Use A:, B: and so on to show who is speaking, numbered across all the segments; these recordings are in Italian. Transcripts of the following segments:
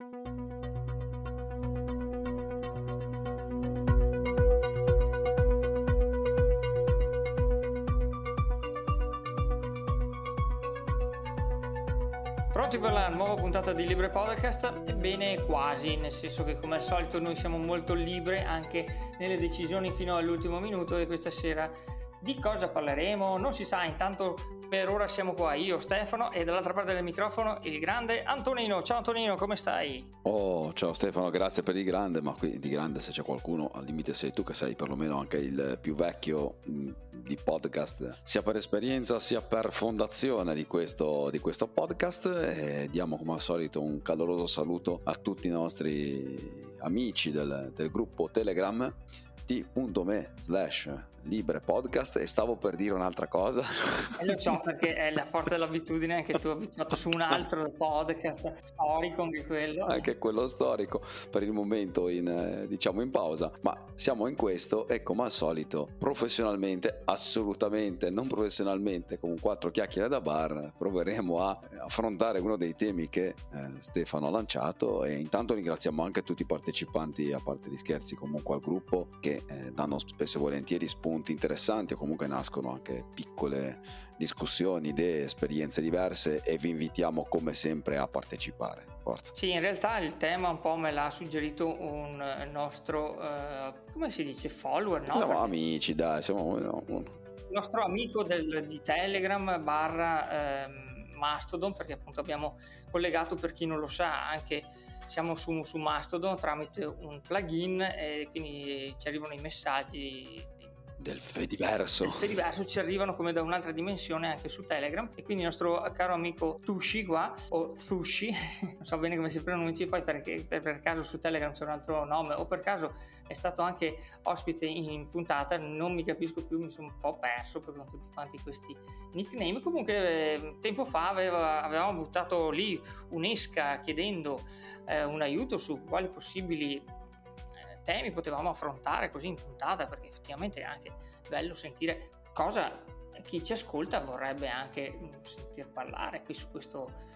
A: Pronti per la nuova puntata di Libre Podcast? Ebbene quasi, nel senso che come al solito noi siamo molto liberi anche nelle decisioni fino all'ultimo minuto e questa sera di cosa parleremo? Non si sa, intanto per ora siamo qua io, Stefano, e dall'altra parte del microfono il grande Antonino. Ciao Antonino, come stai?
B: Oh, ciao Stefano, grazie per il grande, ma qui di grande se c'è qualcuno, al limite sei tu che sei perlomeno anche il più vecchio mm, di podcast, sia per esperienza sia per fondazione di questo, di questo podcast. E diamo come al solito un caloroso saluto a tutti i nostri amici del, del gruppo Telegram t.me slash libre podcast e stavo per dire un'altra cosa.
A: E lo so perché è la forza dell'abitudine che tu hai abituato su un altro podcast storico, anche quello.
B: Anche quello storico, per il momento in, eh, diciamo in pausa, ma siamo in questo e come al solito professionalmente, assolutamente non professionalmente, con quattro chiacchiere da bar, proveremo a affrontare uno dei temi che eh, Stefano ha lanciato e intanto ringraziamo anche tutti i partecipanti, a parte gli scherzi comunque al gruppo, che eh, danno spesso e volentieri spunti interessanti o comunque nascono anche piccole discussioni, idee, esperienze diverse e vi invitiamo come sempre a partecipare. Forza.
A: Sì, in realtà il tema un po' me l'ha suggerito un nostro, uh, come si dice, follower, no?
B: Siamo Perché... amici, dai, siamo... No,
A: Il nostro amico del, di Telegram barra eh, Mastodon, perché appunto abbiamo collegato, per chi non lo sa, anche siamo su, su Mastodon tramite un plugin e quindi ci arrivano i messaggi
B: del Fediverso.
A: Del Fediverso ci arrivano come da un'altra dimensione anche su Telegram e quindi il nostro caro amico Tushi qua, o Sushi, non so bene come si pronunci, poi perché per, per, caso su Telegram c'è un altro nome o per caso è stato anche ospite in puntata, non mi capisco più, mi sono un po' perso con tutti quanti questi nickname. Comunque eh, tempo fa aveva, avevamo buttato lì un'esca chiedendo eh, un aiuto su quali possibili temi potevamo affrontare così in puntata, perché effettivamente è anche bello sentire cosa chi ci ascolta vorrebbe anche sentir parlare qui su questo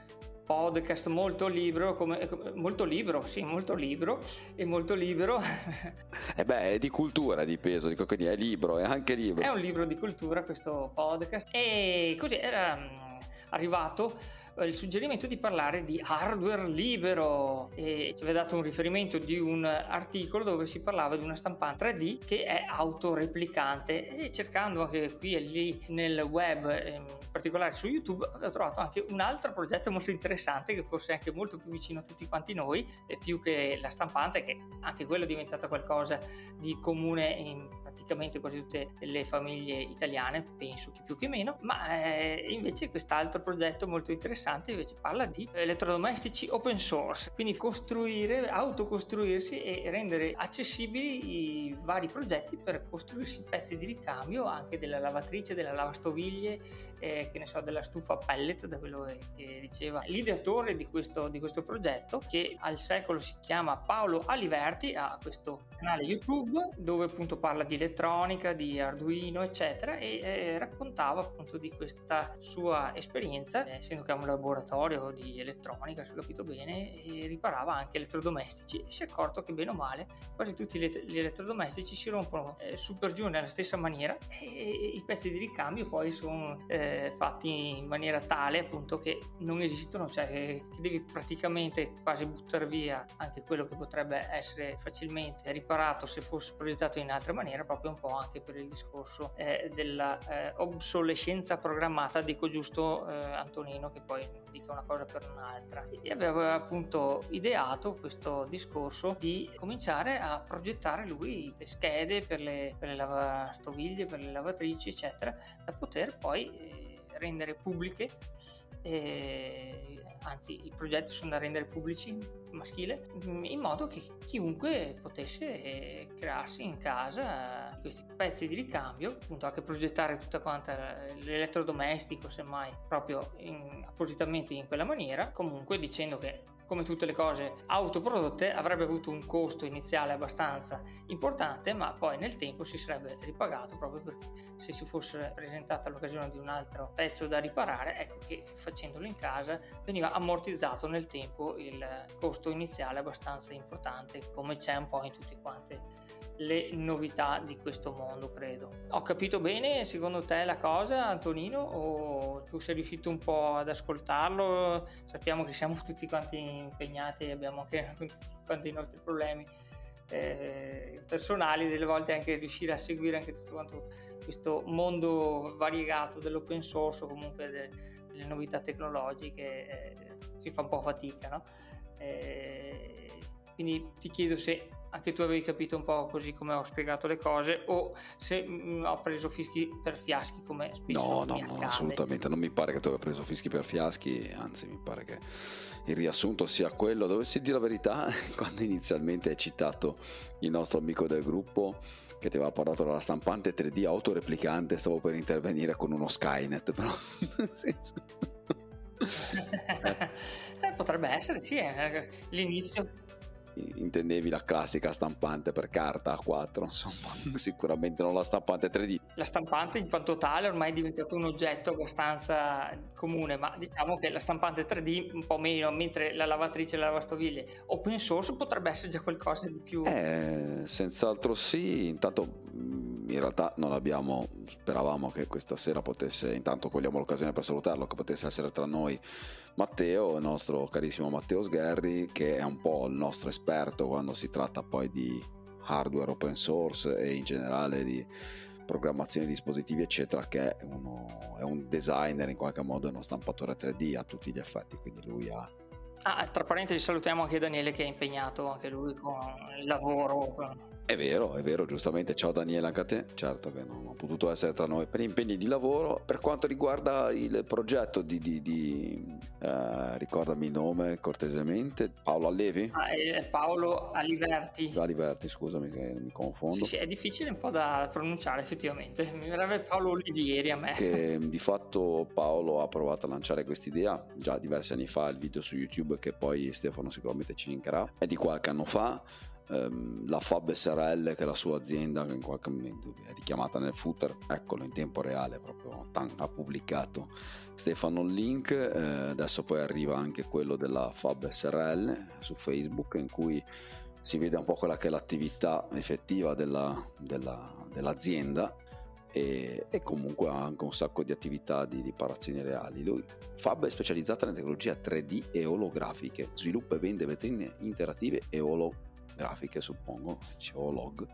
A: podcast molto libero, come, molto libero, sì, molto libero e molto libero.
B: E eh beh, è di cultura di peso, dico quindi è libro, è anche libro.
A: È un libro di cultura questo podcast e così era mm, arrivato eh, il suggerimento di parlare di hardware libero. E ci aveva dato un riferimento di un articolo dove si parlava di una stampante 3D che è autoreplicante. E cercando anche qui e lì nel web, in particolare su YouTube, avevo trovato anche un altro progetto molto interessante che forse è anche molto più vicino a tutti quanti noi, più che la stampante che anche quello è diventato qualcosa di comune in praticamente quasi tutte le famiglie italiane, penso che più che meno, ma eh, invece quest'altro progetto molto interessante invece parla di elettrodomestici open source, quindi costruire, autocostruirsi e rendere accessibili i vari progetti per costruirsi pezzi di ricambio anche della lavatrice, della lavastoviglie, eh, che ne so, della stufa pellet, da quello che diceva l'ideatore di questo, di questo progetto che al secolo si chiama Paolo Aliverti, ha questo canale YouTube dove appunto parla di elettronica, di Arduino, eccetera, e eh, raccontava appunto di questa sua esperienza, eh, essendo che ha un laboratorio di elettronica, se ho capito bene, e riparava anche elettrodomestici e si è accorto che bene o male quasi tutti gli elettrodomestici si rompono eh, su per giù nella stessa maniera e, i pezzi di ricambio poi sono eh, fatti in maniera tale appunto che non esistono, cioè che devi praticamente quasi buttare via anche quello che potrebbe essere facilmente riparato se fosse progettato in altra maniera proprio un po' anche per il discorso eh, della eh, programmata, dico giusto eh, Antonino che poi dica una cosa per un'altra. E aveva appunto ideato questo discorso di cominciare a progettare lui le schede per le, per le lavastoviglie, per le lavatrici, eccetera, da poter poi eh, rendere pubbliche eh, anzi i progetti sono da rendere pubblici maschile mm, in modo che chiunque potesse eh, crearsi in casa questi pezzi di ricambio appunto anche progettare tutta quanta l'elettrodomestico semmai proprio in, appositamente in quella maniera comunque dicendo che come tutte le cose autoprodotte, avrebbe avuto un costo iniziale abbastanza importante, ma poi nel tempo si sarebbe ripagato proprio perché se si fosse presentata l'occasione di un altro pezzo da riparare, ecco che facendolo in casa veniva ammortizzato nel tempo il costo costo iniziale abbastanza importante, come c'è un po' in tutte quante le novità di questo mondo, credo. Ho capito bene, secondo te, la cosa, Antonino, o tu sei riuscito un po' ad ascoltarlo? Sappiamo che siamo tutti quanti impegnati, abbiamo anche tutti quanti i nostri problemi eh, personali, delle volte anche riuscire a seguire anche tutto quanto questo mondo variegato dell'open source o comunque de, delle novità tecnologiche eh, si fa un po' fatica, no? Eh, quindi ti chiedo se anche tu avevi capito un po' così come ho spiegato le cose o se mh, mm, ho preso fischi per fiaschi come spesso
B: no no no assolutamente. Non mi pare che tu abbia preso fischi per fiaschi anzi mi pare che il riassunto sia quello. Dovessi dire la verità quando inizialmente hai citato il nostro amico del gruppo che ti aveva parlato della stampante 3D autoreplicante stavo per intervenire con uno Skynet però
A: potrebbe essere sì eh. l'inizio
B: intendevi la classica stampante per carta A4, insomma, sicuramente non la stampante 3D.
A: La stampante in quanto tale ormai è diventato un oggetto abbastanza comune, ma diciamo che la stampante 3D un po' meno, mentre la lavatrice e la lavastoviglie open source potrebbe essere già qualcosa di più.
B: Eh, senz'altro sì, intanto mm, in realtà non abbiamo, speravamo che questa sera potesse, intanto cogliamo l'occasione per salutarlo, che potesse essere tra noi Matteo, il nostro carissimo Matteo Sgherri, che è un po' il nostro esperto quando si tratta poi di hardware open source e in generale di programmazione di dispositivi eccetera che è, uno, è un designer in qualche modo è uno stampatore 3D a tutti gli effetti quindi lui ha
A: Ah, tra parentesi salutiamo anche Daniele che è impegnato anche lui con il lavoro.
B: È vero, è vero, giustamente. Ciao Daniele, anche a te. Certo che non ho potuto essere tra noi per impegni di lavoro. Per quanto riguarda il progetto di, di, di eh, ricordami il nome cortesemente, Paolo Allevi?
A: Ah, Paolo Aliverti.
B: Aliverti, scusami che mi confondo.
A: Sì, sì, è difficile un po' da pronunciare effettivamente. Mi verrebbe Paolo Olivieri a me.
B: Che di fatto Paolo ha provato a lanciare quest'idea già diversi anni fa, il video su YouTube che poi Stefano sicuramente ci linkerà. È di qualche anno fa ehm, la Fab SRL che è la sua azienda che in qualche momento è richiamata nel footer eccolo in tempo reale proprio tan, ha pubblicato Stefano link eh, adesso poi arriva anche quello della Fab SRL su Facebook in cui si vede un po' quella che è l'attività effettiva della, della, dell'azienda e, e, comunque ha anche un sacco di attività di riparazioni reali. Lui, Fab è specializzata nelle tecnologie 3D e olografiche, sviluppa e vende vetrine interattive e olografiche grafiche suppongo, dicevo log.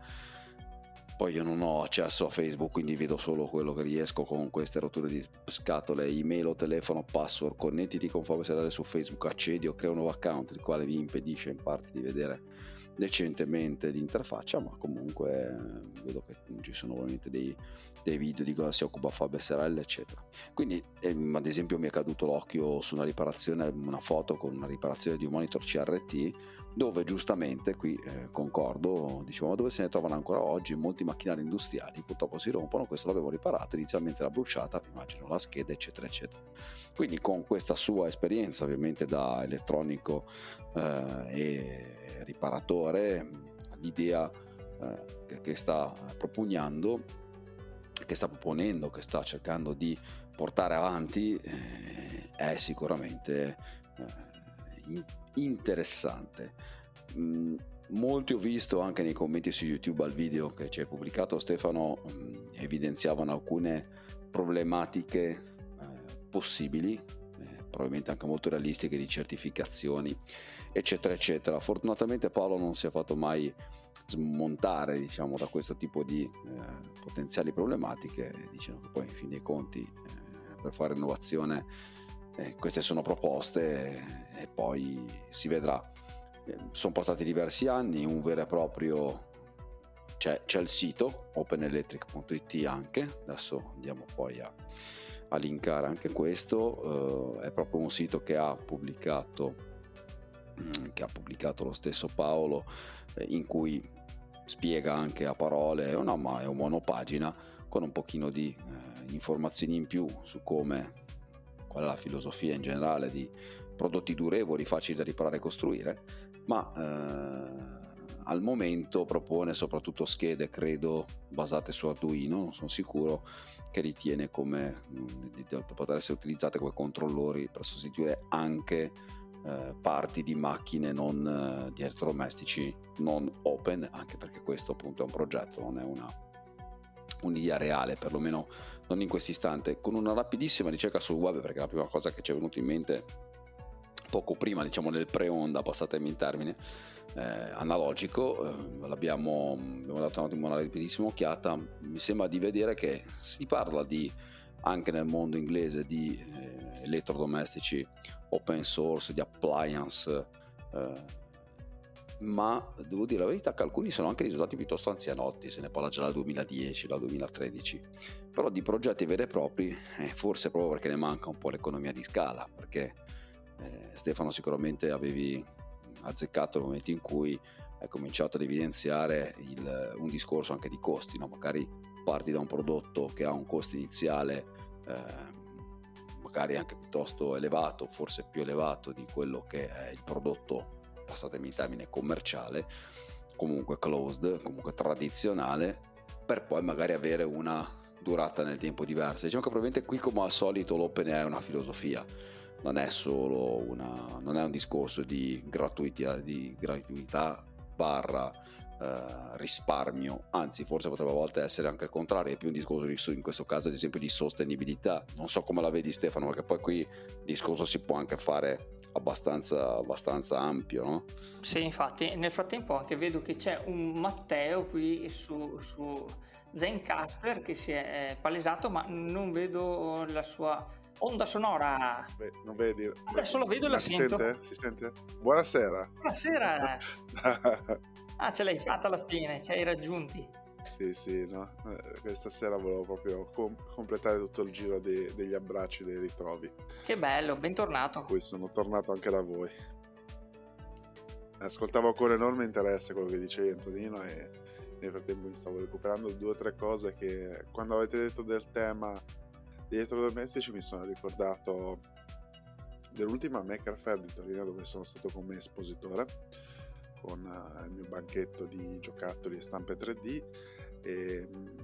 B: Poi io non ho accesso a Facebook, quindi vedo solo quello che riesco con queste rotture di scatole, email o telefono, password, connettiti con Fabio Serale su Facebook, accedi o crea un nuovo account, il quale vi impedisce in parte di vedere decentemente l'interfaccia, ma comunque eh, vedo che ci sono veramente dei, dei video di cosa si occupa Fabio SRL, eccetera. Quindi, ehm, ad esempio, mi è caduto l'occhio su una riparazione, una foto con una riparazione di un monitor CRT dove giustamente qui eh, concordo, diciamo, dove se ne trovano ancora oggi molti macchinari industriali, purtroppo si rompono, questo l'avevo riparato, inizialmente era bruciata, immagino la scheda, eccetera, eccetera. Quindi con questa sua esperienza ovviamente da elettronico eh, e riparatore, l'idea eh, che, che sta propugnando, che sta proponendo, che sta cercando di portare avanti, eh, è sicuramente eh, interessante. Mm, molti ho visto anche nei commenti su YouTube al video che ci hai pubblicato Stefano mm, evidenziavano alcune problematiche eh, possibili, eh, probabilmente anche molto realistiche di certificazioni, eccetera, eccetera. Fortunatamente Paolo non si è fatto mai smontare diciamo da questo tipo di eh, potenziali problematiche dicendo che poi in fin dei conti eh, per fare innovazione eh, queste sono proposte e poi si vedrà. Eh, sono passati diversi anni, un vero e proprio c'è, c'è il sito openelectric.it anche, adesso andiamo poi a, a linkare anche questo, uh, è proprio un sito che ha pubblicato, mm, che ha pubblicato lo stesso Paolo eh, in cui spiega anche a parole, una, ma è una monopagina con un pochino di eh, informazioni in più su come qual è la filosofia in generale di prodotti durevoli, facili da riparare e costruire, ma eh, al momento propone soprattutto schede, credo, basate su Arduino, non sono sicuro, che ritiene come di, di poter essere utilizzate come controllori per sostituire anche eh, parti di macchine non, eh, di elettrodomestici non open, anche perché questo appunto è un progetto, non è una, un'idea reale, perlomeno non in questo istante. Con una rapidissima ricerca sul web, perché la prima cosa che ci è venuta in mente poco prima, diciamo nel pre-onda, passatemi il termine, eh, analogico, eh, l'abbiamo abbiamo dato una rapidissima occhiata, mi sembra di vedere che si parla di, anche nel mondo inglese di eh, elettrodomestici open source, di appliance, eh, ma devo dire la verità che alcuni sono anche risultati piuttosto anzianotti, se ne parla già dal 2010, dal 2013, però di progetti veri e propri, eh, forse proprio perché ne manca un po' l'economia di scala, perché eh, Stefano sicuramente avevi azzeccato il momento in cui hai cominciato ad evidenziare il, un discorso anche di costi, no? magari parti da un prodotto che ha un costo iniziale eh, magari anche piuttosto elevato, forse più elevato di quello che è il prodotto, passatemi il termine, commerciale, comunque closed, comunque tradizionale, per poi magari avere una durata nel tempo diversa. Diciamo che probabilmente qui come al solito l'open è una filosofia non è solo una, non è un discorso di gratuità, di gratuità barra eh, risparmio, anzi forse potrebbe a volte essere anche il contrario, è più un discorso di, in questo caso ad esempio di sostenibilità. Non so come la vedi Stefano, perché poi qui il discorso si può anche fare abbastanza, abbastanza ampio, no?
A: Sì, infatti, nel frattempo anche vedo che c'è un Matteo qui su, su Zencaster che si è palesato, ma non vedo la sua onda sonora.
C: Beh, non vedi?
A: Adesso lo vedo e la
C: si
A: sento.
C: Sente? Si sente? Buonasera.
A: Buonasera. ah, ce l'hai fatta alla fine, ci hai raggiunti.
C: Sì, sì, no? Eh, questa sera volevo proprio com- completare tutto il giro de- degli abbracci, dei ritrovi.
A: Che bello, bentornato.
C: Poi sono tornato anche da voi. Ascoltavo con enorme interesse quello che dicevi Antonino e nel frattempo mi stavo recuperando due o tre cose che quando avete detto del tema degli elettrodomestici mi sono ricordato dell'ultima Maker Fair di Torino dove sono stato come espositore con uh, il mio banchetto di giocattoli e stampe 3D e um,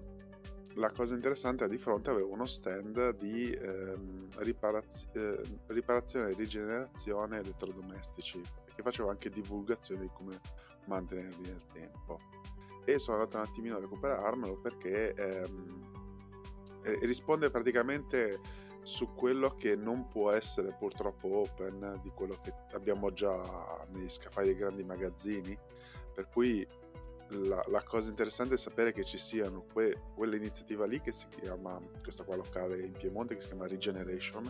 C: la cosa interessante è di fronte avevo uno stand di ehm, riparaz- eh, riparazione e rigenerazione elettrodomestici che faceva anche divulgazione di come mantenerli nel tempo. E sono andato un attimino a recuperarmelo perché ehm, risponde praticamente su quello che non può essere purtroppo open di quello che abbiamo già negli scaffali dei grandi magazzini. Per cui la, la cosa interessante è sapere che ci siano que, quell'iniziativa lì che si chiama questa qua locale in Piemonte che si chiama Regeneration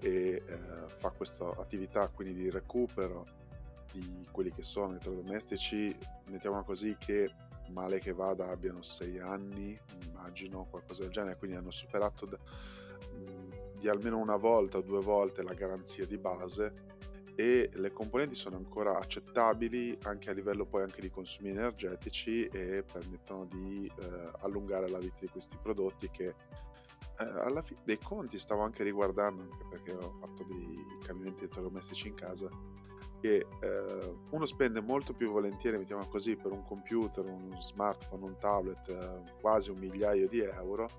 C: e eh, fa questa attività quindi di recupero di quelli che sono elettrodomestici. Mettiamola così che male che vada abbiano sei anni, immagino, qualcosa del genere, quindi hanno superato d- di almeno una volta o due volte la garanzia di base e le componenti sono ancora accettabili anche a livello poi anche di consumi energetici e permettono di eh, allungare la vita di questi prodotti che eh, alla fine dei conti stavo anche riguardando anche perché ho fatto dei cambiamenti elettrodomestici in casa che eh, uno spende molto più volentieri, mettiamo così, per un computer, un smartphone, un tablet, eh, quasi un migliaio di euro,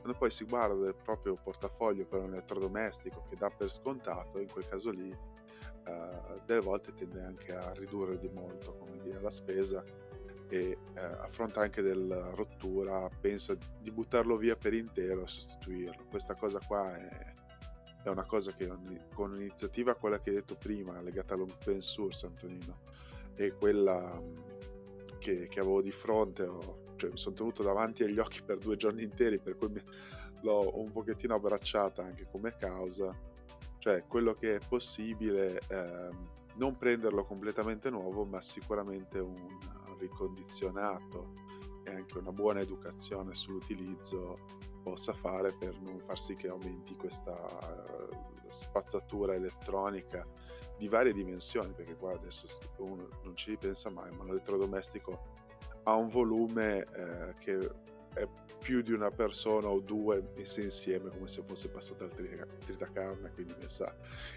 C: quando poi si guarda il proprio portafoglio per un elettrodomestico che dà per scontato, in quel caso lì, eh, delle volte tende anche a ridurre di molto, come dire, la spesa e eh, affronta anche della rottura, pensa di buttarlo via per intero e sostituirlo. Questa cosa qua è è una cosa che con un'iniziativa, quella che hai detto prima, legata all'open source, Antonino, e quella che, che avevo di fronte, ho, cioè mi sono tenuto davanti agli occhi per due giorni interi, per cui mi, l'ho un pochettino abbracciata anche come causa, cioè quello che è possibile, eh, non prenderlo completamente nuovo, ma sicuramente un ricondizionato e anche una buona educazione sull'utilizzo possa fare per non far sì che aumenti questa eh, spazzatura elettronica di varie dimensioni, perché qua adesso uno non ci ripensa mai, ma un elettrodomestico ha un volume eh, che è più di una persona o due messe insieme come se fosse passata al tritacarne quindi messa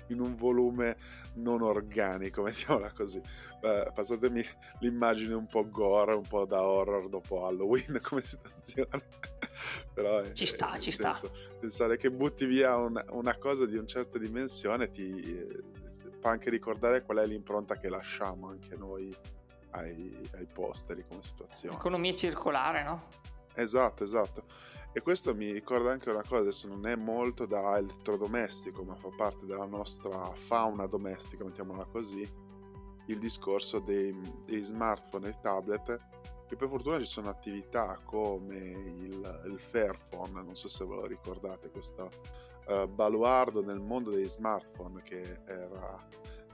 C: in un volume non organico mettiamola così. Beh, passatemi l'immagine un po' gore un po' da horror dopo Halloween come situazione però
A: ci sta ci senso, sta
C: pensare che butti via una, una, cosa di una certa dimensione ti fa anche ricordare qual è l'impronta che lasciamo anche noi ai, ai posteri come situazione.
A: Economia circolare, no?
C: Esatto, esatto. E questo mi ricorda anche una cosa, adesso non è molto da elettrodomestico, ma fa parte della nostra fauna domestica, mettiamola così, il discorso dei, dei smartphone e tablet, che per fortuna ci sono attività come il, il Fairphone, non so se ve lo ricordate, questo uh, baluardo nel mondo dei smartphone che era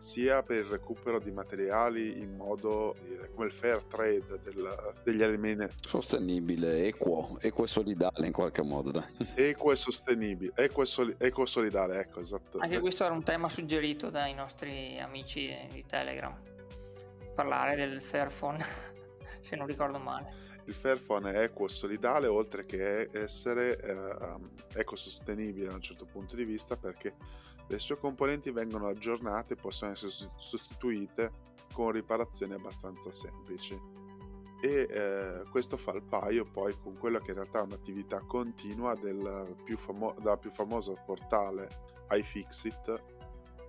C: sia per il recupero di materiali in modo come il fair trade del, degli alimenti.
B: Sostenibile, equo, equo e solidale in qualche modo dai.
C: equo e sostenibile equo, soli, equo solidale ecco esatto.
A: Anche questo era un tema suggerito dai nostri amici di Telegram. Parlare del Fairphone se non ricordo male
C: il Fairphone è equo solidale oltre che essere eh, ecosostenibile da un certo punto di vista perché le sue componenti vengono aggiornate e possono essere sostituite con riparazioni abbastanza semplici. E eh, questo fa il paio poi con quello che in realtà è un'attività continua del più, famo- più famosa portale iFixit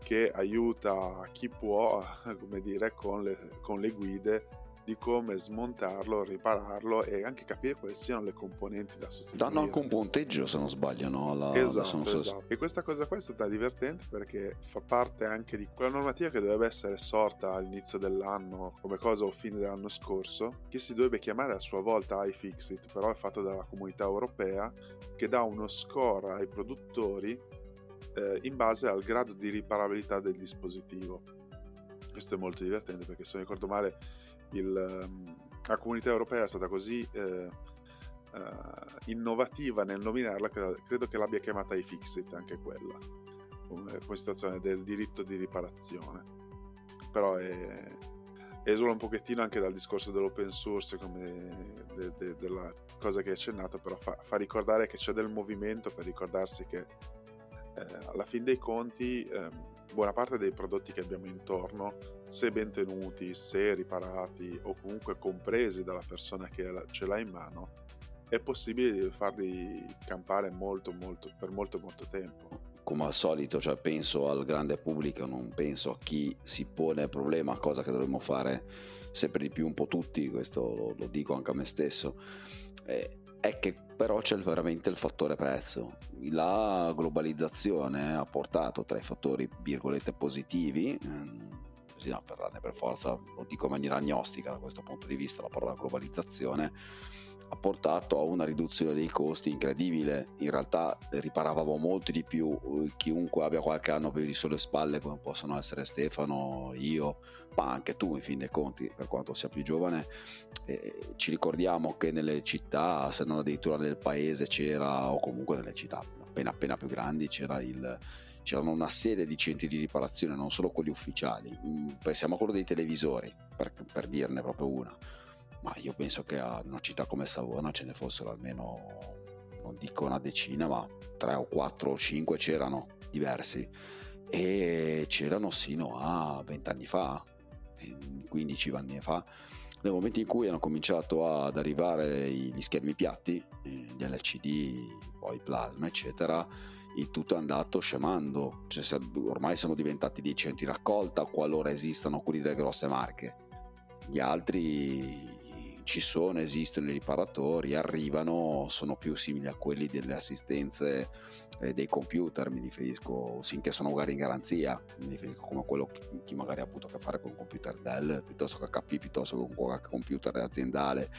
C: che aiuta chi può, come dire, con le, con le guide di come smontarlo, ripararlo e anche capire quali siano le componenti da sostituire.
B: Danno anche un punteggio se non sbaglio, no?
C: La, esatto, la esatto. E questa cosa qua è stata divertente perché fa parte anche di quella normativa che doveva essere sorta all'inizio dell'anno come cosa o fine dell'anno scorso, che si dovrebbe chiamare a sua volta iFixit, però è fatto dalla comunità europea, che dà uno score ai produttori eh, in base al grado di riparabilità del dispositivo. Questo è molto divertente perché se non ricordo male il, ehm, la comunità europea è stata così eh, uh, innovativa nel nominarla che credo che l'abbia chiamata iFixit anche quella come, come situazione del diritto di riparazione. Però è, esula un pochettino anche dal discorso dell'open source come de, de, della cosa che hai accennato però fa, fa, ricordare che c'è del movimento per ricordarsi che eh, alla fin dei conti eh, buona parte dei prodotti che abbiamo intorno se ben tenuti, se riparati o comunque compresi dalla persona che ce l'ha in mano, è possibile farli campare molto, molto, per molto, molto tempo.
B: Come al solito, cioè penso al grande pubblico, non penso a chi si pone il problema, cosa che dovremmo fare sempre di più un po' tutti, questo lo, lo dico anche a me stesso. Eh, è che però c'è veramente il fattore prezzo. La globalizzazione ha portato tra i fattori virgolette positivi, ehm, bisogna parlarne per forza, lo dico in maniera agnostica da questo punto di vista, la parola globalizzazione ha portato a una riduzione dei costi incredibile. In realtà riparavamo molto di più eh, chiunque abbia qualche anno più di sulle spalle, come possono essere Stefano, io, ma anche tu in fin dei conti, per quanto sia più giovane. Eh, ci ricordiamo che nelle città, se non addirittura nel paese, c'era, o comunque nelle città appena appena più grandi, c'era il c'erano una serie di centri di riparazione, non solo quelli ufficiali. Mm, pensiamo a quello dei televisori, per, per dirne proprio una. Ma io penso che a una città come Savona ce ne fossero almeno, non dico una decina, ma tre o quattro o cinque c'erano diversi. E c'erano sino a vent'anni fa, 15 anni fa, nel momento in cui hanno cominciato ad arrivare gli schermi piatti, eh, gli LCD, poi plasma, eccetera il tutto è andato scemando, cioè, ormai sono diventati dei centri raccolta qualora esistano quelli delle grosse marche. Gli altri ci sono, esistono i riparatori, arrivano, sono più simili a quelli delle assistenze eh, dei computer, mi riferisco, finché sono magari in garanzia, mi riferisco come quello chi magari ha avuto a che fare con computer Dell, piuttosto che HP, piuttosto che con qualche computer aziendale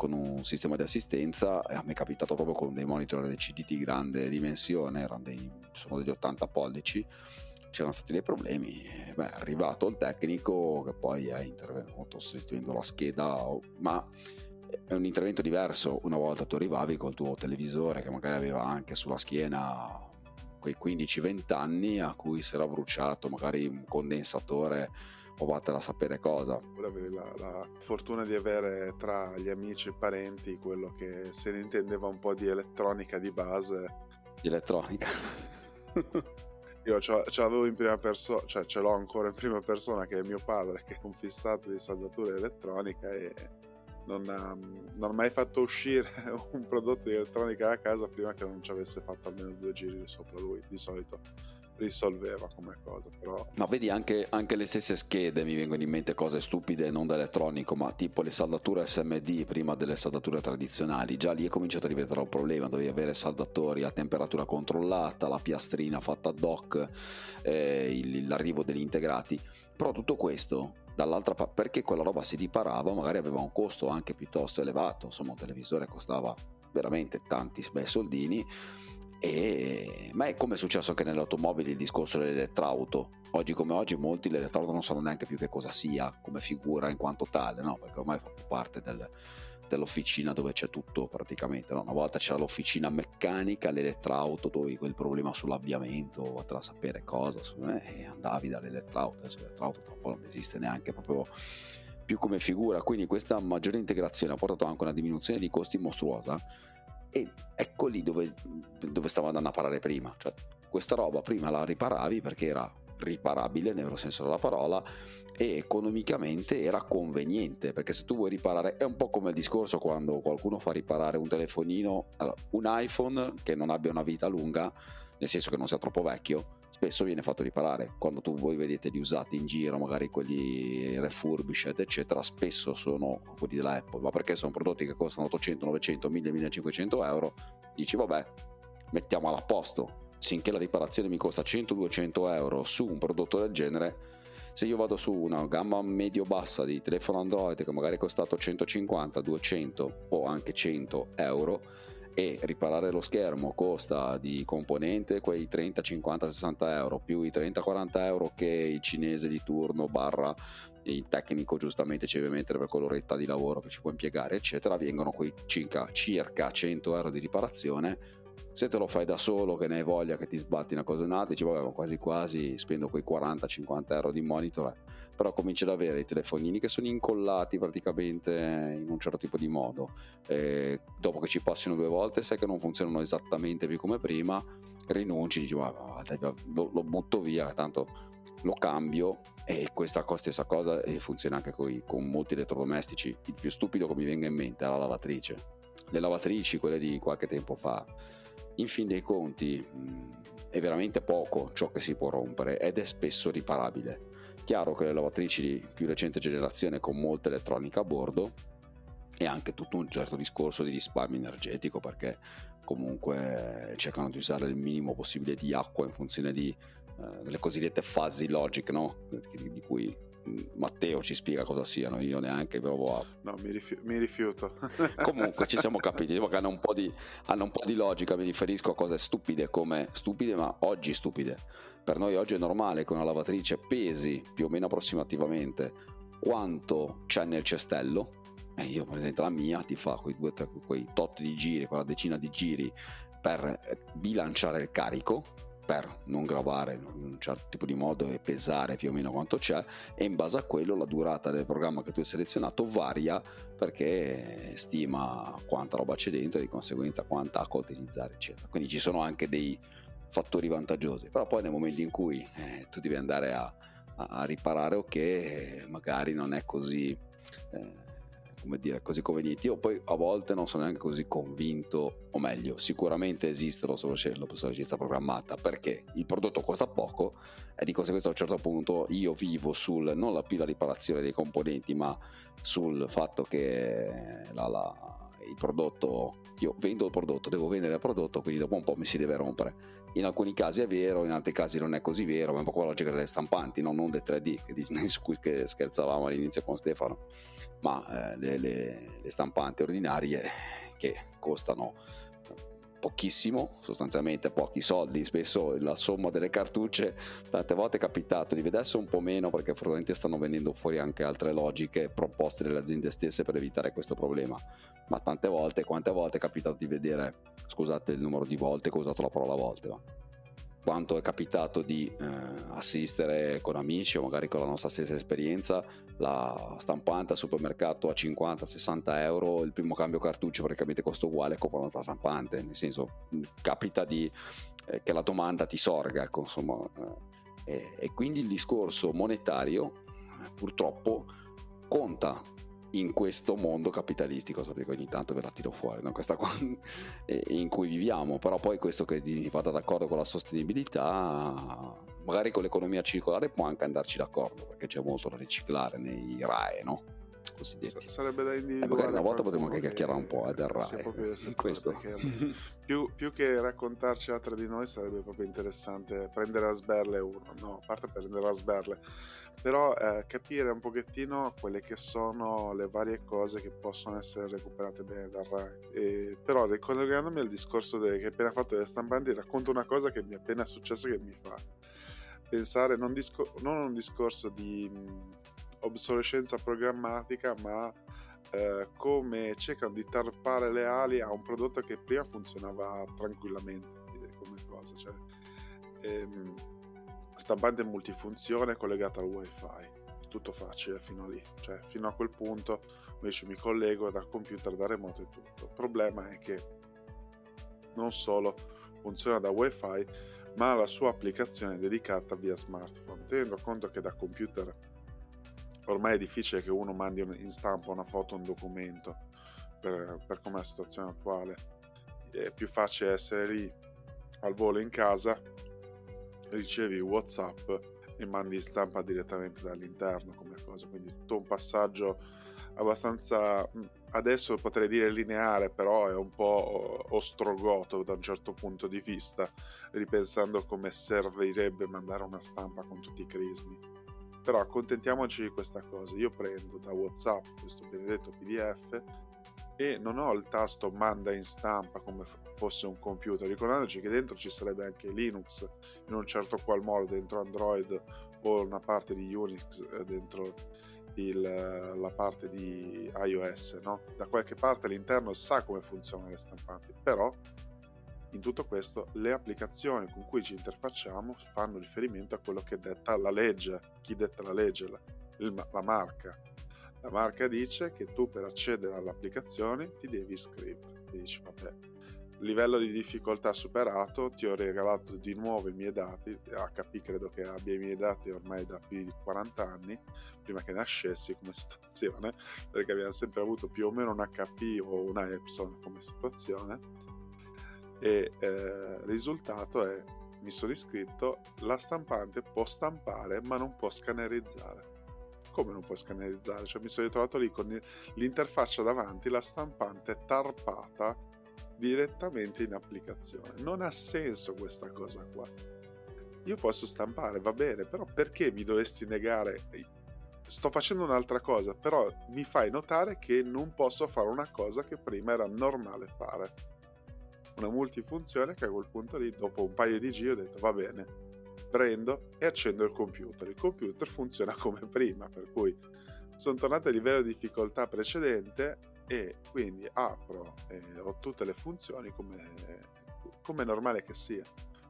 B: con un sistema di assistenza e a me è capitato proprio con dei monitor LCD di grande dimensione, erano dei, sono degli 80 pollici, c'erano stati dei problemi, è arrivato il tecnico che poi è intervenuto sostituendo la scheda, ma è un intervento diverso. Una volta tu arrivavi col tuo televisore che magari aveva anche sulla schiena quei 15-20 anni a cui si era bruciato magari un condensatore o vattene a sapere cosa.
C: Avevi la, la, fortuna di avere tra gli amici e parenti quello che se ne intendeva un po' di elettronica di base.
B: Di elettronica.
C: Io ce, ce l'avevo in prima persona, cioè ce l'ho ancora in prima persona che è mio padre che è un fissato di saldatura elettronica e non ha, non ha, mai fatto uscire un prodotto di elettronica da casa prima che non ci avesse fatto almeno due giri sopra lui di solito risolveva come cosa. Però...
B: Ma vedi anche, anche, le stesse schede, mi vengono in mente cose stupide non da elettronico, ma tipo le saldature SMD prima delle saldature tradizionali. Già lì è cominciato a diventare un problema, dovevi avere saldatori a temperatura controllata, la piastrina fatta ad hoc, eh, l'arrivo degli integrati. Però tutto questo dall'altra parte perché quella roba si riparava magari aveva un costo anche piuttosto elevato insomma un televisore costava veramente tanti bei soldini e... ma è come è successo anche nelle automobili il discorso dell'elettrauto oggi come oggi molti l'elettrauto non sanno neanche più che cosa sia come figura in quanto tale no? perché ormai fa parte del, dell'officina dove c'è tutto praticamente. No? Una volta c'era l'officina meccanica, l'elettrauto, dove quel problema sull'avviamento, a sapere cosa, e andavi dall'elettrauto, adesso l'elettrauto tra un non esiste neanche proprio più come figura, quindi questa maggiore integrazione ha portato anche a una diminuzione di costi mostruosa e ecco lì dove, dove stavo andando a parare prima, cioè questa roba prima la riparavi perché era riparabile nel vero senso della parola e economicamente era conveniente perché se tu vuoi riparare è un po' come il discorso quando qualcuno fa riparare un telefonino un iPhone che non abbia una vita lunga nel senso che non sia troppo vecchio spesso viene fatto riparare quando tu voi vedete li usati in giro magari quelli refurbished eccetera spesso sono quelli della Apple. Ma perché sono prodotti che costano 800 900 1000 1500 euro dici vabbè mettiamola a posto. Finché la riparazione mi costa 100-200 euro su un prodotto del genere, se io vado su una gamma medio-bassa di telefono Android che magari è costato 150, 200 o anche 100 euro e riparare lo schermo costa di componente quei 30, 50, 60 euro più i 30, 40 euro che il cinese di turno barra il tecnico giustamente ci deve mettere per quell'oretta di lavoro che ci può impiegare eccetera vengono quei circa, circa 100 euro di riparazione se te lo fai da solo che ne hai voglia che ti sbatti una cosa o un'altra dici vabbè quasi quasi spendo quei 40-50 euro di monitor. Però cominci ad avere i telefonini che sono incollati praticamente in un certo tipo di modo. E dopo che ci passino due volte sai che non funzionano esattamente più come prima rinunci dici ma lo, lo butto via tanto lo cambio. E questa stessa cosa e funziona anche coi, con molti elettrodomestici. Il più stupido che mi venga in mente è la lavatrice. Le lavatrici quelle di qualche tempo fa in fin dei conti mh, è veramente poco ciò che si può rompere ed è spesso riparabile. Chiaro che le lavatrici di più recente generazione con molta elettronica a bordo e anche tutto un certo discorso di risparmio energetico perché comunque cercano di usare il minimo possibile di acqua in funzione di, eh, delle cosiddette fuzzy logic no? di, di cui Matteo ci spiega cosa siano, io neanche provo a...
C: No, mi, rifiu- mi rifiuto.
B: Comunque ci siamo capiti, diciamo che hanno un, po di, hanno un po' di logica, mi riferisco a cose stupide come stupide, ma oggi stupide. Per noi oggi è normale che una lavatrice pesi più o meno approssimativamente quanto c'è nel cestello. E io, per esempio, la mia ti fa quei, due, quei tot di giri, quella decina di giri per bilanciare il carico per non gravare in un certo tipo di modo e pesare più o meno quanto c'è e in base a quello la durata del programma che tu hai selezionato varia perché stima quanta roba c'è dentro e di conseguenza quanta acqua utilizzare eccetera quindi ci sono anche dei fattori vantaggiosi però poi nel momento in cui eh, tu devi andare a, a, riparare o che magari non è così eh, come dire, così convenienti. Io poi a volte non sono neanche così convinto, o meglio, sicuramente esiste l'obsolescenza programmata perché il prodotto costa poco e di conseguenza a un certo punto io vivo sul non la più la riparazione dei componenti, ma sul fatto che la, la, il prodotto, io vendo il prodotto, devo vendere il prodotto, quindi dopo un po' mi si deve rompere. In alcuni casi è vero, in altri casi non è così vero, ma è un po' come la logica delle stampanti, no? non dei 3D, che, su cui scherzavamo all'inizio con Stefano ma eh, le, le, le stampanti ordinarie che costano pochissimo, sostanzialmente pochi soldi, spesso la somma delle cartucce, tante volte è capitato di vedersi un po' meno perché probabilmente stanno venendo fuori anche altre logiche proposte dalle aziende stesse per evitare questo problema, ma tante volte, quante volte è capitato di vedere, scusate il numero di volte che ho usato la parola volte, ma quanto è capitato di eh, assistere con amici o magari con la nostra stessa esperienza la stampante al supermercato a 50-60 euro il primo cambio cartuccio praticamente costa uguale con la stampante nel senso capita di, eh, che la domanda ti sorga ecco, insomma, eh, e, quindi il discorso monetario purtroppo conta in questo mondo capitalistico, sapete che ogni tanto ve la tiro fuori, no? questa qua in cui viviamo, però poi questo che vada d'accordo con la sostenibilità, magari con l'economia circolare può anche andarci d'accordo, perché c'è molto da riciclare nei RAE, no?
C: Cosiddetti. sarebbe da individuare.
B: Eh, magari una volta potremmo anche chiacchierare un po' eh, del RAE.
C: In questo. più, più, che raccontarci altre di noi sarebbe proprio interessante prendere a sberle uno, no, a parte prendere a sberle, però eh, capire un pochettino quelle che sono le varie cose che possono essere recuperate bene dal RAE. E, però ricollegandomi al discorso de, che hai appena fatto delle stampanti, racconto una cosa che mi è appena successa che mi fa pensare non, discor- non un discorso di obsolescenza programmatica, ma eh, come cercano di tarpare le ali a un prodotto che prima funzionava tranquillamente come cosa. Cioè, ehm, stampante multifunzione collegata al wifi tutto facile fino a lì cioè fino a quel punto invece mi collego dal computer da remoto e tutto il problema è che non solo funziona da wifi ma la sua applicazione dedicata via smartphone tenendo conto che da computer ormai è difficile che uno mandi in stampa una foto un documento per, per come è la situazione attuale. È più facile essere lì al volo in casa, ricevi WhatsApp e mandi in stampa direttamente dall'interno come cosa. Quindi tutto un passaggio abbastanza adesso potrei dire lineare, però è un po' ostrogoto da un certo punto di vista, ripensando come servirebbe mandare una stampa con tutti i crismi però accontentiamoci di questa cosa io prendo da whatsapp questo benedetto pdf e non ho il tasto manda in stampa come fosse un computer ricordandoci che dentro ci sarebbe anche linux in un certo qual modo dentro android o una parte di unix eh, dentro il, la parte di ios no? da qualche parte all'interno sa come funzionano le stampanti però in tutto questo le applicazioni con cui ci interfacciamo fanno riferimento a quello che detta la legge. Chi detta la legge? La, la marca. La marca dice che tu per accedere all'applicazione ti devi iscrivere. Ti dici, vabbè, livello di difficoltà superato, ti ho regalato di nuovo i miei dati, HP credo che abbia i miei dati ormai da più di 40 anni, prima che nascessi come situazione, perché abbiamo sempre avuto più o meno un HP o una Epson come situazione e eh, risultato è mi sono iscritto la stampante può stampare ma non può scannerizzare. Come non può scannerizzare? Cioè mi sono ritrovato lì con l'interfaccia davanti la stampante tarpata direttamente in applicazione. Non ha senso questa cosa qua. Io posso stampare va bene però perché mi dovresti negare? Sto facendo un'altra cosa però mi fai notare che non posso fare una cosa che prima era normale fare una multifunzione che a quel punto lì, dopo un paio di giri, ho detto va bene, prendo e accendo il computer. Il computer funziona come prima, per cui sono tornato a livello di difficoltà precedente e quindi apro e ho tutte le funzioni come, come è normale che sia.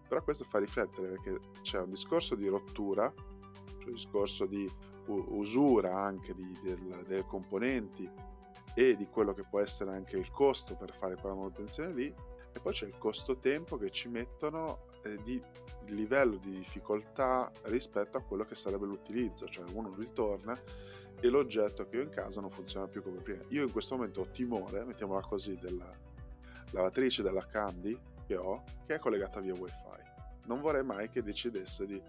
C: Però questo fa riflettere perché c'è un discorso di rottura, cioè un discorso di usura anche di, del, delle componenti e di quello che può essere anche il costo per fare quella manutenzione lì e poi c'è il costo tempo che ci mettono eh, di livello di difficoltà rispetto a quello che sarebbe l'utilizzo, cioè uno ritorna e l'oggetto che ho in casa non funziona più come prima. Io in questo momento ho timore, mettiamola così, della lavatrice della Candy che ho, che è collegata via wifi. Non vorrei mai che decidesse di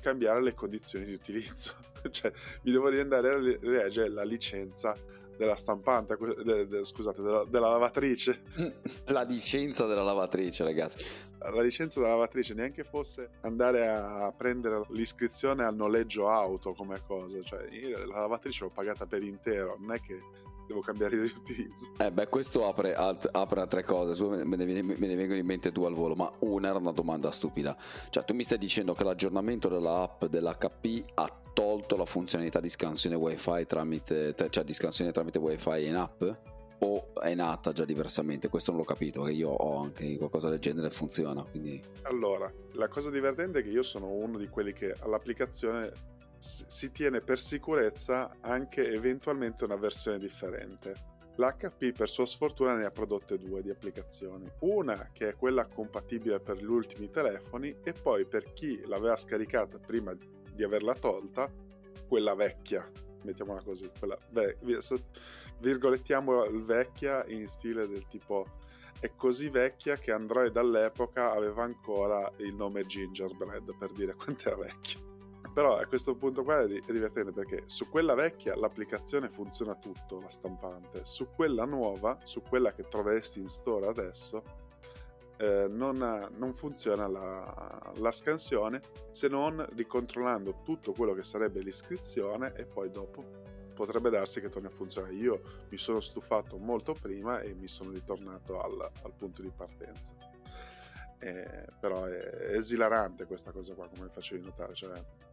C: cambiare le condizioni di utilizzo, cioè mi devo riandare a leggere la licenza della stampante, de, de, scusate, della, della, lavatrice.
B: La licenza della lavatrice, ragazzi.
C: La licenza della lavatrice, neanche fosse andare a prendere l'iscrizione al noleggio auto come cosa, cioè io la lavatrice l'ho pagata per intero, non è che devo cambiare di utilizzo.
B: Eh beh, questo apre, alt, apre altre cose, me ne, me ne, vengono in mente due al volo, ma una era una domanda stupida. Cioè, tu mi stai dicendo che l'aggiornamento dell'app dell'HP ha tolto la funzionalità di scansione wifi tramite, cioè di scansione tramite wifi in app? o è nata già diversamente? Questo non l'ho capito, che io ho anche qualcosa del genere funziona. Quindi...
C: Allora, la cosa divertente è che io sono uno di quelli che all'applicazione si tiene per sicurezza anche eventualmente una versione differente. L'HP per sua sfortuna ne ha prodotte due di applicazioni, una che è quella compatibile per gli ultimi telefoni e poi per chi l'aveva scaricata prima di averla tolta, quella vecchia, mettiamola così, quella, beh, virgolettiamo vecchia in stile del tipo è così vecchia che Android all'epoca aveva ancora il nome Gingerbread per dire quanto era vecchio. Però a questo punto qua è, divertente perché su quella vecchia l'applicazione funziona tutto, la stampante, su quella nuova, su quella che troveresti in store adesso, eh, non, non, funziona la, la, scansione se non ricontrollando tutto quello che sarebbe l'iscrizione e poi dopo potrebbe darsi che torni a funzionare. Io mi sono stufato molto prima e mi sono ritornato al, al punto di partenza. Eh, però è, è esilarante questa cosa qua, come facevi notare. Cioè,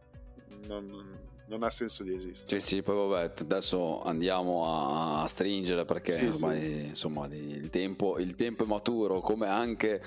C: non, non, ha senso di esistere.
B: Sì, sì, poi vabbè, adesso andiamo a stringere perché sì, ormai sì. insomma il tempo, il tempo, è maturo, come anche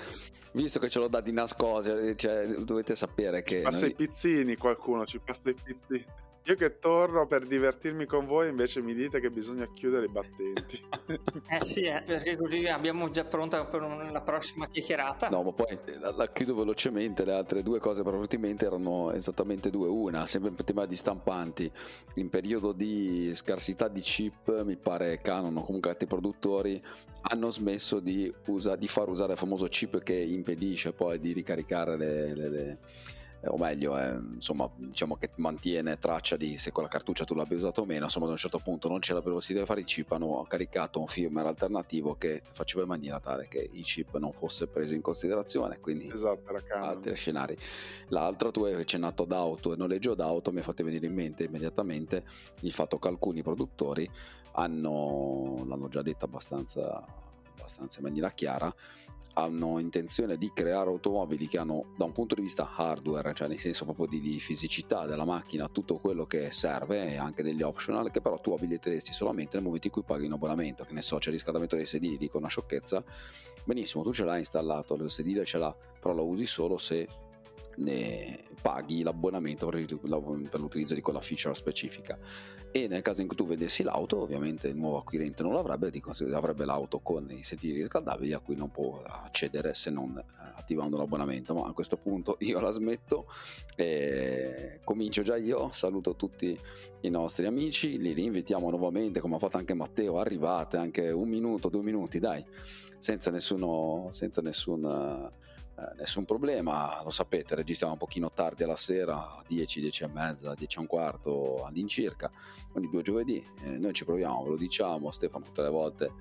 B: visto che ce l'ho dati nascosti, cioè, dovete sapere che...
C: Ci passa noi... i pizzini qualcuno, ci passa i pizzini. Io che torno per divertirmi con voi, invece mi dite che bisogna chiudere i battenti.
A: eh sì, eh, perché così abbiamo già pronta per la prossima chiacchierata.
B: No, ma poi la, la chiudo velocemente. Le altre due cose probabilmente erano esattamente due. Una, sempre per tema di stampanti. In periodo di scarsità di chip, mi pare Canon o comunque altri produttori hanno smesso di, usa, di far usare il famoso chip che impedisce poi di ricaricare le, le, le eh, o meglio, eh, insomma, diciamo che mantiene traccia di se quella cartuccia tu l'abbia usata o meno, insomma, ad un certo punto non c'era più la possibilità di fare i chip, hanno caricato un firmware alternativo che faceva in maniera tale che i chip non fosse preso in considerazione, quindi
C: esatto,
B: altri scenari. L'altro, tu hai accennato d'auto e noleggio d'auto, mi ha fatto venire in mente immediatamente il fatto che alcuni produttori hanno, l'hanno già detto abbastanza, abbastanza in maniera chiara, hanno intenzione di creare automobili che hanno da un punto di vista hardware, cioè nel senso proprio di, di fisicità della macchina, tutto quello che serve e anche degli optional che però tu abiliteresti solamente nel momento in cui paghi un abbonamento, che ne so, c'è il riscaldamento dei sedili, dico una sciocchezza, benissimo, tu ce l'hai installato, il sedile ce l'ha, però lo usi solo se paghi l'abbonamento per l'utilizzo di quella feature specifica. E nel caso in cui tu vedessi l'auto ovviamente il nuovo acquirente non l'avrebbe avrebbe l'auto con i sedili riscaldabili a cui non può accedere se non eh, attivando l'abbonamento. Ma a questo punto io la smetto e comincio già io. Saluto tutti i nostri amici. Li rinvitiamo nuovamente come ha fatto anche Matteo. Arrivate anche un minuto due minuti dai. Senza nessuno senza nessun eh, nessun problema, lo sapete, registriamo un pochino tardi alla sera, 10, 10 e mezza, 10 e un quarto all'incirca, quindi due giovedì, eh, noi ci proviamo, ve lo diciamo, Stefano tutte le volte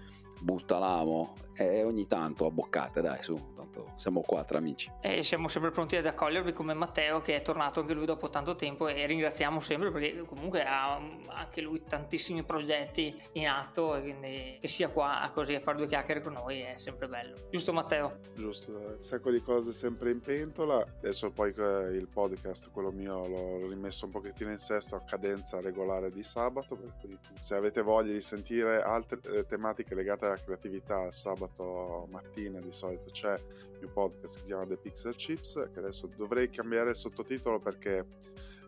B: butta l'amo e ogni tanto a boccate, dai, su, tanto siamo qua tra amici.
A: E siamo sempre pronti ad accogliervi come Matteo che è tornato anche lui dopo tanto tempo e ringraziamo sempre perché comunque ha anche lui tantissimi progetti in atto e quindi che sia qua così a fare due chiacchiere con noi è sempre bello. Giusto Matteo?
C: Giusto, un sacco di cose sempre in pentola, adesso poi il podcast, quello mio, l'ho rimesso un pochettino in sesto a cadenza regolare di sabato, per cui se avete voglia di sentire altre eh, tematiche legate alla creatività sabato mattina di solito c'è il mio podcast che si chiama The Pixel Chips, che adesso dovrei cambiare il sottotitolo perché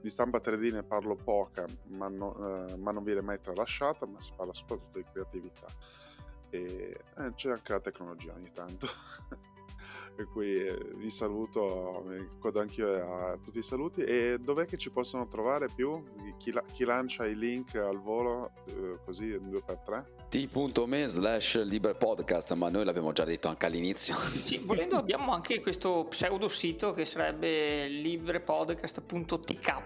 C: di stampa 3D ne parlo poca, ma, no, eh, ma non viene mai tralasciata, ma si parla soprattutto di creatività. E eh, c'è anche la tecnologia ogni tanto. per cui eh, vi saluto, mi ricordo anch'io a tutti i saluti e dov'è che ci possono trovare più? Chi, la, chi lancia i link al volo eh, così 2x3?
B: t.me slash libre podcast ma noi l'abbiamo già detto anche all'inizio
A: sì, volendo abbiamo anche questo pseudo sito che sarebbe librepodcast.tk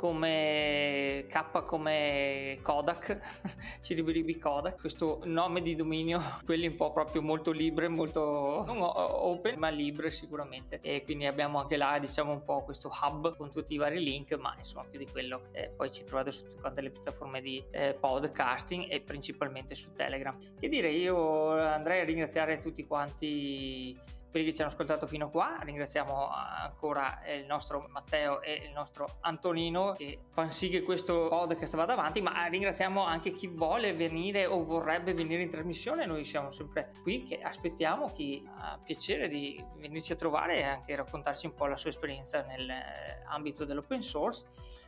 A: come K come Kodak, Ciribiribi Kodak, questo nome di dominio, quelli un po' proprio molto libre, molto non open, ma libre sicuramente. E quindi abbiamo anche là, diciamo, un po' questo hub con tutti i vari link, ma insomma più di quello. Eh, poi ci trovate su tutte le piattaforme di eh, podcasting e principalmente su Telegram. Che dire, io andrei a ringraziare tutti quanti quelli che ci hanno ascoltato fino a qua. Ringraziamo ancora il nostro Matteo e il nostro Antonino che fanno sì che questo podcast vada avanti, ma ringraziamo anche chi vuole venire o vorrebbe venire in trasmissione. Noi siamo sempre qui che aspettiamo chi ha piacere di venirci a trovare e anche raccontarci un po' la sua esperienza nell'ambito dell'open source.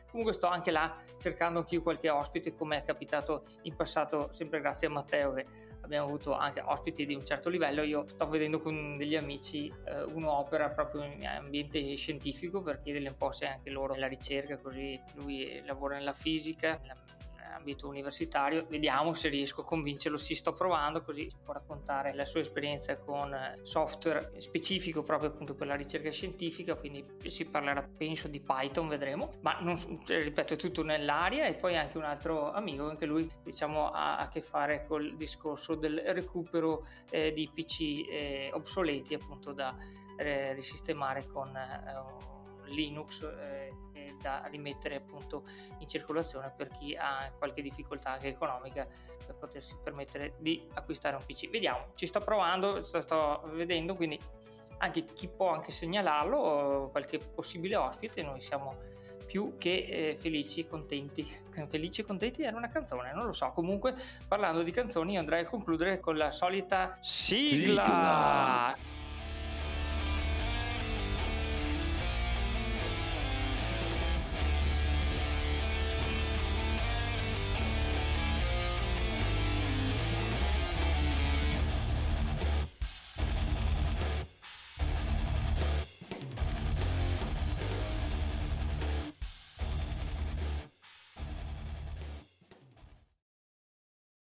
A: Comunque sto anche là cercando anch'io qualche ospite come è capitato in passato, sempre grazie a Matteo che abbiamo avuto anche ospiti di un certo livello. Io sto vedendo con degli amici eh, un'opera proprio in ambiente scientifico per chiedergli un po' se anche loro nella ricerca, così lui lavora nella fisica, nella ambito universitario. Vediamo se riesco a convincerlo, si sto provando così può raccontare la sua esperienza con software specifico proprio appunto per la ricerca scientifica, quindi si parlerà penso di Python, vedremo, ma non, ripeto è tutto nell'aria e poi anche un altro amico, anche lui diciamo ha a che fare col discorso del recupero eh, di PC eh, obsoleti appunto da eh, risistemare con eh, Linux eh, da rimettere appunto in circolazione per chi ha qualche difficoltà anche economica per potersi permettere di acquistare un PC. Vediamo, ci sto provando, sto, sto vedendo, quindi anche chi può anche segnalarlo, qualche possibile ospite, noi siamo più che eh, felici e contenti. Felici e contenti era una canzone, non lo so. Comunque, parlando di canzoni, andrei a concludere con la solita sigla. sigla.